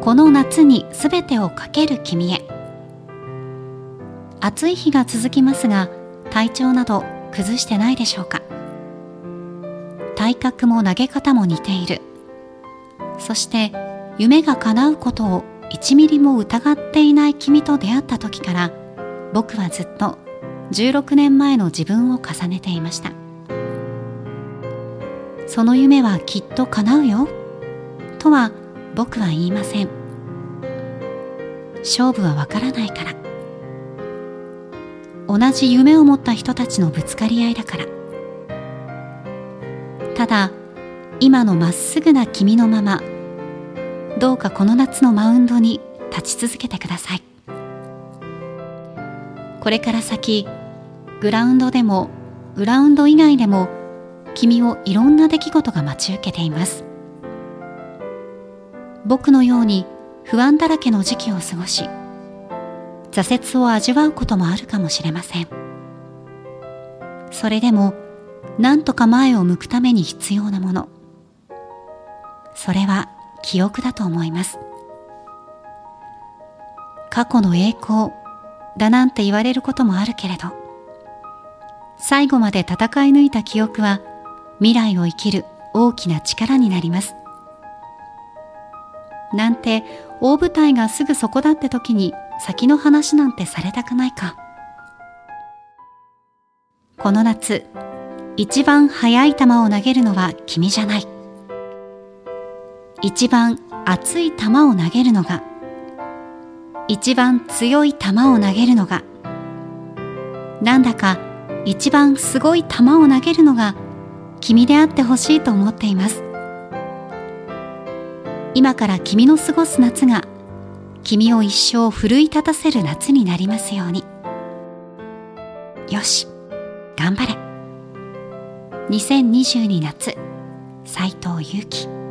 この夏にすべてをかける君へ。暑い日が続きますが体調など崩してないでしょうか。体格も投げ方も似ている。そして夢が叶うことを1ミリも疑っていない君と出会った時から僕はずっと16年前の自分を重ねていました。その夢はきっと叶うよ。とは僕は言いません。勝負はわからないから。同じ夢を持った人たちのぶつかり合いだから。ただ今のまっすぐな君のままどうかこの夏のマウンドに立ち続けてください。これから先グラウンドでもグラウンド以外でも君をいろんな出来事が待ち受けています。僕のように不安だらけの時期を過ごし挫折を味わうこともあるかもしれません。それでも何とか前を向くために必要なもの。それは記憶だと思います。過去の栄光だなんて言われることもあるけれど最後まで戦い抜いた記憶は未来を生きる大きな力になります。なんて大舞台がすぐそこだって時に先の話なんてされたくないか。この夏一番速い球を投げるのは君じゃない。一番熱い球を投げるのが一番強い球を投げるのがなんだか一番すごい球を投げるのが君であってほしいと思っています。今から君の過ごす夏が君を一生奮い立たせる夏になりますように。よし頑張れ。2022夏斉藤祐樹。